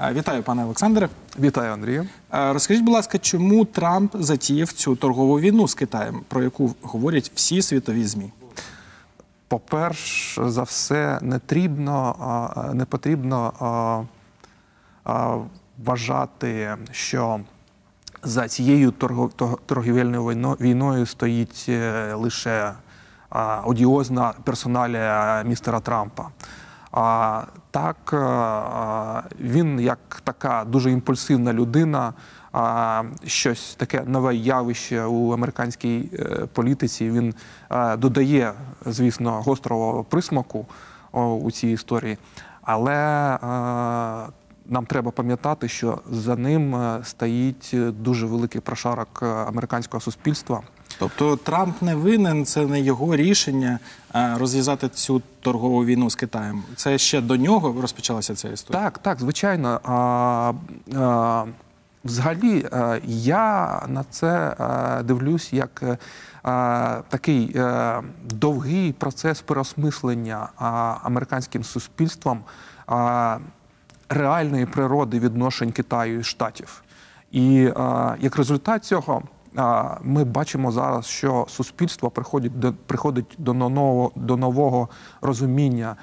Е, Вітаю, пане Олександре. Вітаю, Андрію. Е, Розкажіть, будь ласка, чому Трамп затіяв цю торгову війну з Китаєм, про яку говорять всі світові змі? По-перше за все, не потрібно, не потрібно вважати, що за цією торго- тор- торгівельною війною стоїть е, лише одіозна персоналія містера Трампа. А, так, е, а, він як така дуже імпульсивна людина, щось таке нове явище у американській е, політиці. Він е, додає, звісно, гострого присмаку у цій історії, але е, нам треба пам'ятати, що за ним е, стоїть дуже великий прошарок е, американського суспільства. Тобто Трамп не винен, це не його рішення е, розв'язати цю торгову війну з Китаєм. Це ще до нього розпочалася ця історія. Так, так, звичайно. А, а, взагалі, е, я на це е, дивлюсь як такий довгий процес переосмислення американським суспільством реальної природи відношень Китаю і Штатів. І як результат цього. Ми бачимо зараз, що суспільство приходить до приходить до нового до нового розуміння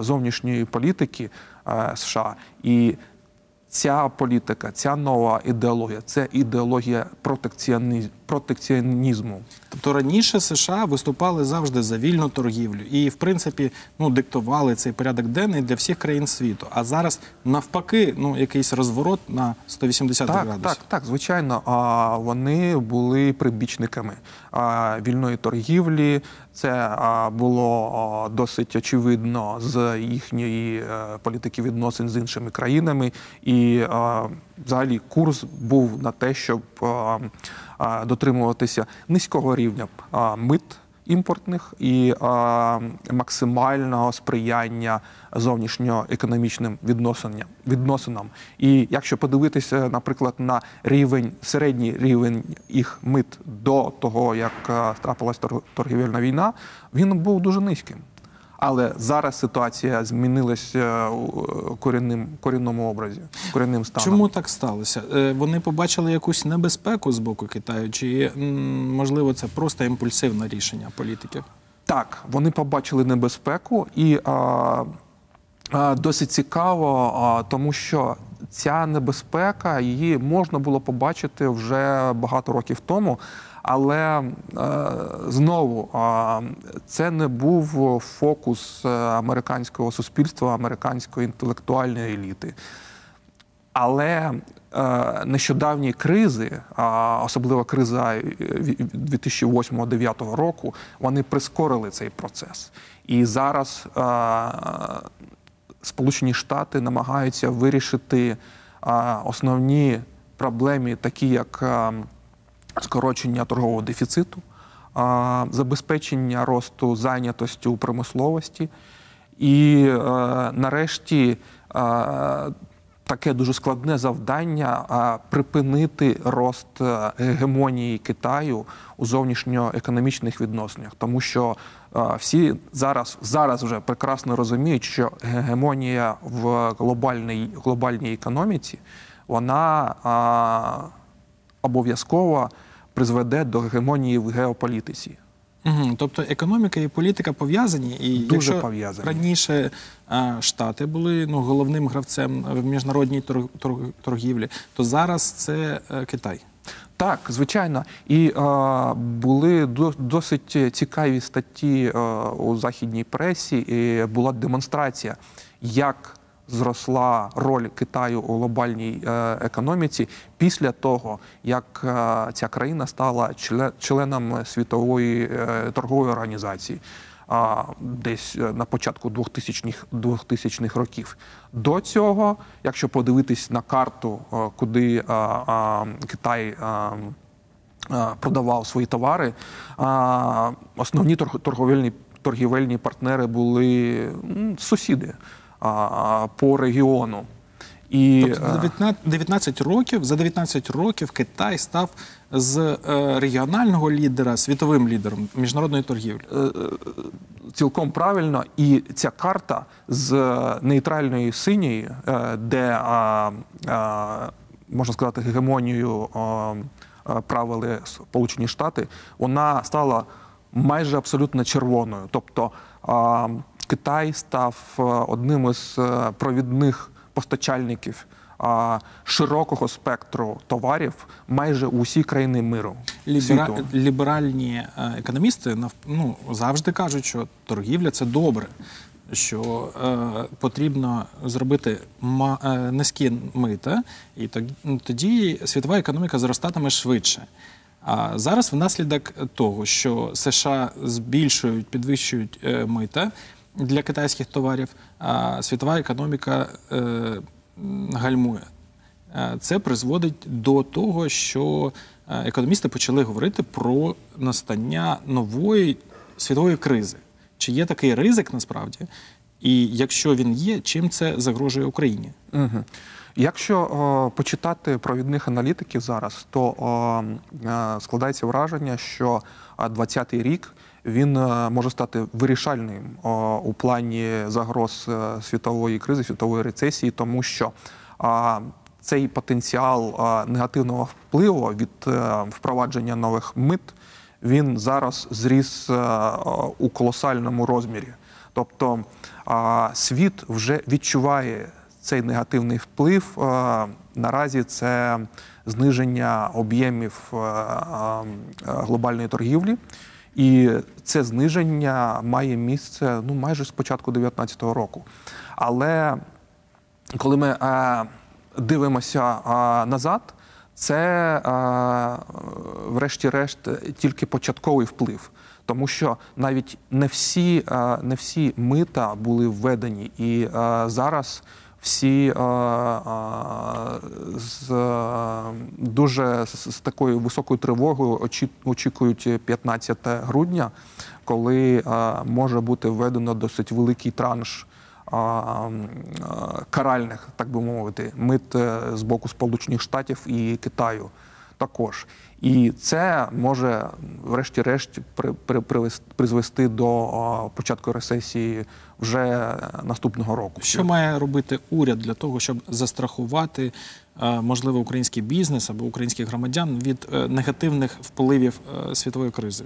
зовнішньої політики США, і ця політика, ця нова ідеологія це ідеологія протекціоні- протекціонізму. Тобто раніше США виступали завжди за вільну торгівлю і, в принципі, ну диктували цей порядок денний для всіх країн світу. А зараз навпаки, ну якийсь розворот на 180 Так, градусів. так, так, звичайно. А вони були прибічниками вільної торгівлі. Це було досить очевидно з їхньої е, політики відносин з іншими країнами. І взагалі курс був на те, щоб а, а, дотримуватися низького рівня а, мит імпортних і а, максимального сприяння зовнішньоекономічним відносинам. відносинам. І якщо подивитися, наприклад, на рівень, середній рівень їх мит до того, як трапилась торгівельна війна, він був дуже низьким. Але зараз ситуація змінилася корінним, корінному образі, корінним станом. Чому так сталося? Е, Вони побачили якусь небезпеку з боку Китаю, чи можливо це просто імпульсивне рішення політиків? Так, вони побачили небезпеку, і а, а, досить цікаво, а, тому що ця небезпека її можна було побачити вже багато років тому. Але е, знову це не був фокус е, американського суспільства, американської інтелектуальної еліти. Але е, нещодавні кризи, особливо криза е, ві- 2008-2009 року, вони прискорили цей процес. І зараз е, Сполучені Штати намагаються вирішити е, основні проблеми, такі як е, скорочення торгового дефіциту, забезпечення росту зайнятості у промисловості. І е, нарешті е, таке дуже складне завдання припинити рост е, гегемонії Китаю у зовнішньоекономічних відносинах, тому що всі зараз, зараз вже прекрасно розуміють, що гегемонія в глобальній, глобальній економіці вона обов'язково призведе до гегемонії в геополітиці. Угу. Тобто економіка і політика пов'язані, і Дуже якщо пов'язані. раніше а, Штати були ну, головним гравцем в міжнародній торг- торг- торгівлі, то зараз це е, Китай. Так, звичайно, і е, були досить цікаві статті е, у західній пресі. І була демонстрація, як зросла роль Китаю у глобальній е, економіці після того, як е, ця країна стала чле- членом світової е, торгової організації. а, Десь на початку 2000-х 2000-х років. До цього, якщо подивитись на карту, куди а, а, Китай а, продавав свої товари, а, основні торг- торговельні, торгівельні партнери були сусіди по регіону. І Тобто е, 19 19 років за 19 років Китай став з е, регіонального лідера світовим лідером міжнародної торгівлі. цілком правильно, і ця карта з нейтральної синьої, е, де можна сказати а, правили Сполучені Штати, вона стала майже абсолютно червоною. Тобто Китай став е, одним із е, провідних постачальників широкого спектру товарів майже у всі країни миру Лібера... Ліберальні е, економісти ну, завжди кажуть, що торгівля це добре, що е, потрібно зробити ма... е, низькі мита, і тоді, ну, тоді світова економіка зростатиме швидше. А зараз внаслідок того, що США збільшують, підвищують е, мита для китайських товарів, а світова економіка е, гальмує. Е, Це призводить до того, що е, економісти почали говорити про настання нової світової кризи. Чи є такий ризик насправді? І якщо він є, чим це загрожує Україні? Угу. Якщо о, почитати провідних аналітиків зараз, то о, складається враження, що 20-й рік він е, може стати вирішальним у плані загроз е, світової кризи, світової рецесії, тому що цей потенціал негативного впливу від е, впровадження нових мит він зараз зріс е, у колосальному розмірі. Тобто світ вже відчуває цей негативний вплив. Е, Наразі це зниження об'ємів е, е, глобальної торгівлі, і це зниження має місце ну майже з початку 2019 року. Але коли ми е, дивимося е, назад, це, е, врешті-решт, тільки початковий вплив. Тому що навіть не всі, е, не всі мита були введені, і е, зараз всі а, а, з а, дуже з, з такою високою тривогою очі- очікують 15 грудня, коли а, може бути введено досить великий транш каральних, так би мовити, мит е, з боку Сполучених Штатів і Китаю також. І це може, врешті-решт, при, при, призвести до початку рецесії вже наступного року. Що має робити уряд для того, щоб застрахувати, можливо, український бізнес або українських громадян від е, негативних впливів е, світової кризи?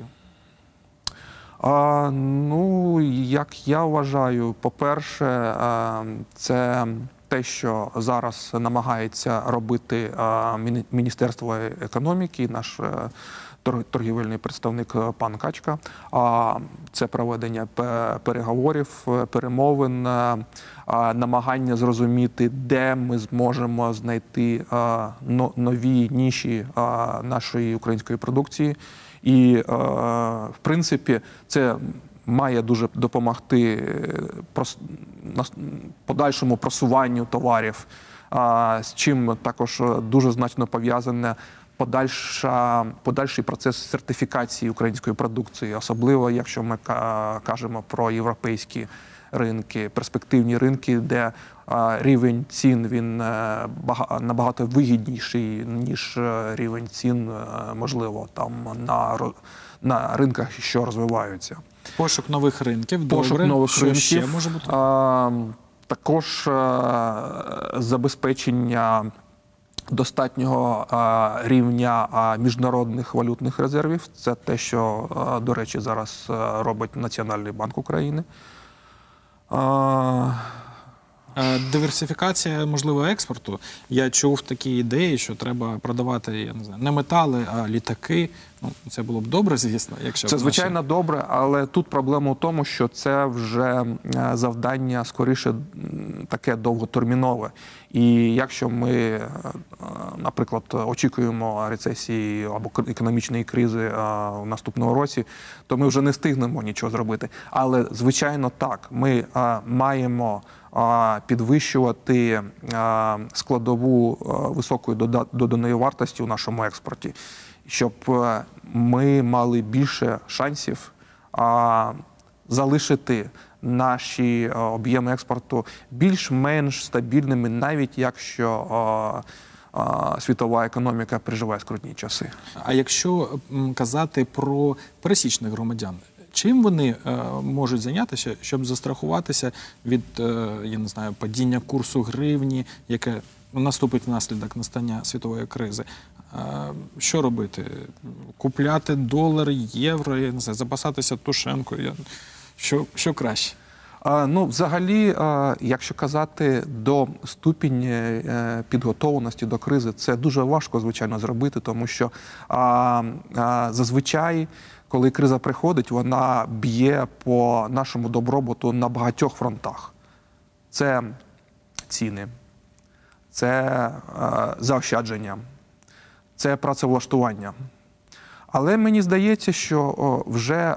А, ну, як я вважаю, по-перше, а, це те, що зараз намагається робити Міністерство економіки, наш е, торгівельний представник е, пан Качка. Це проведення переговорів, е, перемовин, е, намагання зрозуміти, де ми зможемо знайти нові ніші нашої української продукції. І, е, в принципі, це має дуже допомогти е, подальшому просуванню товарів, з чим також е, дуже значно пов'язане подальша, подальший процес сертифікації української продукції, особливо якщо ми ка- кажемо про європейські ринки, перспективні ринки, де рівень цін він е, бага- набагато вигідніший ніж е, рівень цін, е, можливо, там на на ринках, що розвиваються. Пошук нових ринків, Пошук добре. нових що ринків. ще може бути? А, також е, забезпечення достатнього е, рівня е, міжнародних валютних резервів. Це те, що, е, до речі, зараз робить Національний банк України. А, Диверсифікація, можливо, експорту. Я чув такі ідеї, що треба продавати я не знаю, не метали, а літаки. Ну, це було б добре, звісно, якщо Це звичайно добре, але тут проблема у тому, що це вже е, завдання скоріше таке довготермінове. І якщо ми, е, наприклад, очікуємо рецесії або економічної кризи е, в наступному році, то ми вже не встигнемо нічого зробити. Але звичайно, так, ми маємо підвищувати складову високої дода- доданої вартості у нашому експорті щоб е, ми мали більше шансів залишити наші е, об'єми експорту більш-менш стабільними, навіть якщо е, світова економіка переживає скрутні часи. А якщо казати про пересічних громадян, чим вони можуть зайнятися, щоб застрахуватися від я не знаю падіння курсу гривні, яке наступить внаслідок настання світової кризи? Що робити? Купляти долари, євро, я не знаю, запасатися тушенкою. Що, що краще? Ну, взагалі, якщо казати до ступінь е, підготовленості до кризи, це дуже важко, звичайно, зробити, тому що зазвичай, коли криза приходить, вона б'є по нашому добробуту на багатьох фронтах. Це ціни, це е, заощадження, це працевлаштування. Але мені здається, що вже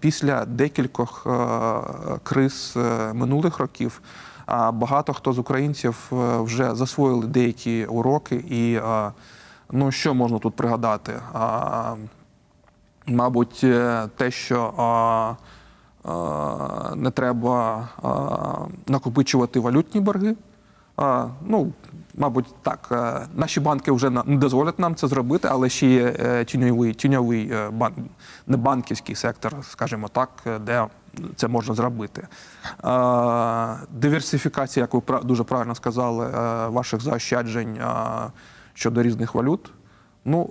після декількох е, криз е, минулих років багато хто з українців е, вже засвоїли деякі уроки. І ну, що можна тут пригадати? Мабуть, те, що не треба накопичувати валютні борги. Ну, мабуть, так. е, Наші банки вже не дозволять нам це зробити, але ще є е, тіньовий, тіньовий е, не банківський сектор, скажімо так, де це можна зробити. Диверсифікація, як ви дуже правильно сказали, ваших заощаджень щодо різних валют. Ну,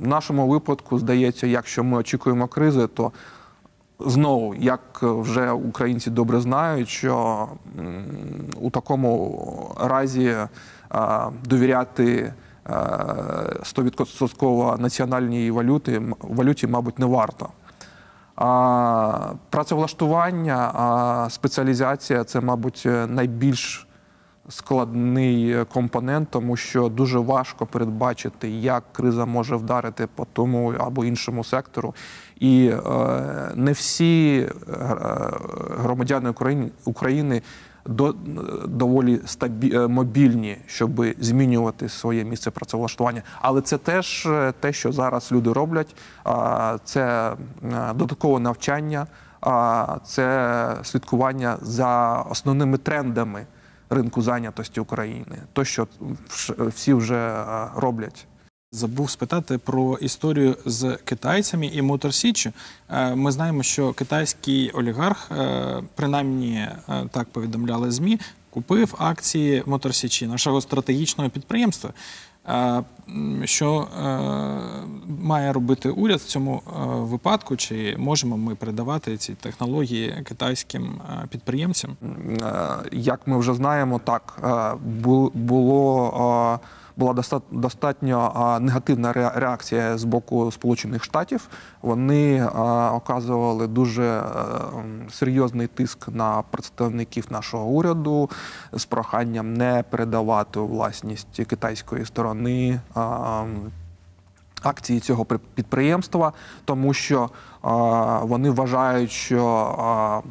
в нашому випадку, здається, якщо ми очікуємо кризи, то знову, як вже українці добре знають, що у такому разі довіряти а, 100% національній валюти, валюті, мабуть, не варто. Працевлаштування, спеціалізація це, мабуть, найбільш складний компонент, тому що дуже важко передбачити, як криза може вдарити по тому або іншому сектору. І е, не всі е, громадяни України, України до, доволі стабі, е, мобільні, щоб змінювати своє місце працевлаштування. Але це теж е, те, що зараз люди роблять. Це е, додаткове навчання, це слідкування за основними трендами ринку зайнятості України, то що всі вже е, роблять. Забув спитати про історію з китайцями і Мотор Січі. Е, Ми знаємо, що китайський олігарх, е, принаймні так повідомляли ЗМІ, купив акції Мотор Січі, нашого стратегічного підприємства. Що має робити уряд в цьому е, випадку? Чи можемо ми передавати ці технології китайським е, підприємцям? Е, Як ми вже знаємо, так бу- було. Була достатньо негативна реакція з боку Сполучених Штатів. Вони оказували дуже серйозний тиск на представників нашого уряду з проханням не передавати власність китайської сторони акції цього при- підприємства, тому що вони вважають, що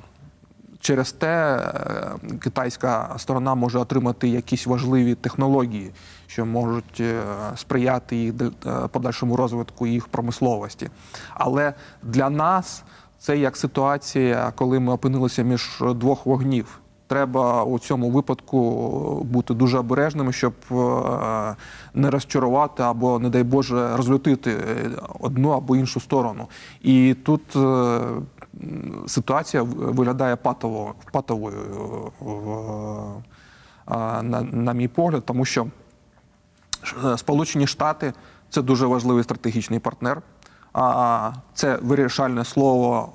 через те е, китайська сторона може отримати якісь важливі технології, що можуть е, сприяти їх е, подальшому розвитку їх промисловості. Але для нас це як ситуація, коли ми опинилися між двох вогнів. Треба у цьому випадку бути дуже обережними, щоб е, не розчарувати або, не дай Боже, розлютити одну або іншу сторону. І тут е, ситуація виглядає патово, патовою, е, на, на мій погляд, тому що Сполучені Штати це дуже важливий стратегічний партнер. А це вирішальне слово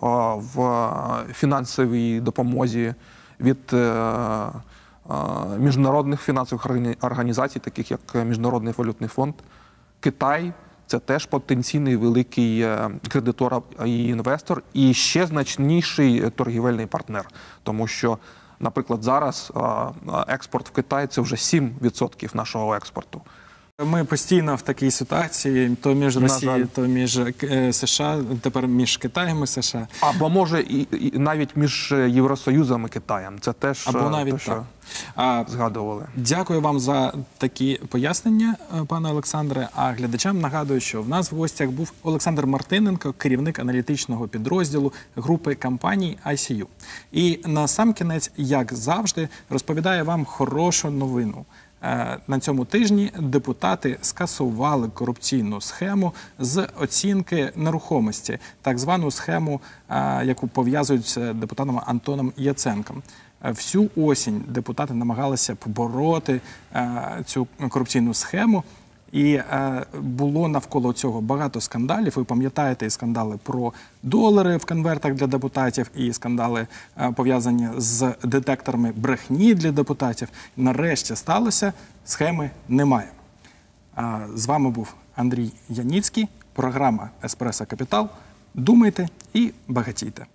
в фінансовій допомозі від е, е, міжнародних фінансових організацій, таких як Міжнародний валютний фонд. Китай це теж потенційний великий е, кредитор і інвестор, і ще значніший торгівельний партнер, тому що. Наприклад, зараз експорт в Китай це вже 7% нашого експорту. Ми постійно в такій ситуації: то між Росією, то між е, США, тепер між Китаєм і США. Або може і, і навіть між Євросоюзом і Китаєм. Це теж Або е, навіть те, що так. Згадували. Дякую вам за такі пояснення, е, пане Олександре. А глядачам нагадую, що в нас в гостях був Олександр Мартиненко, керівник аналітичного підрозділу групи компаній ICU. І на сам кінець, як завжди, розповідає вам хорошу новину. Е, На цьому тижні депутати скасували корупційну схему з оцінки нерухомості, так звану схему, е, яку пов'язують з депутатом Антоном Яценком. Е, Всю осінь депутати намагалися побороти цю корупційну схему. І е, було навколо цього багато скандалів. Ви пам'ятаєте і скандали про долари в конвертах для депутатів, і скандали е, пов'язані з детекторами брехні для депутатів. Нарешті сталося, схеми немає. А з вами був Андрій Яніцький, програма Еспресо Капітал. Думайте і багатійте.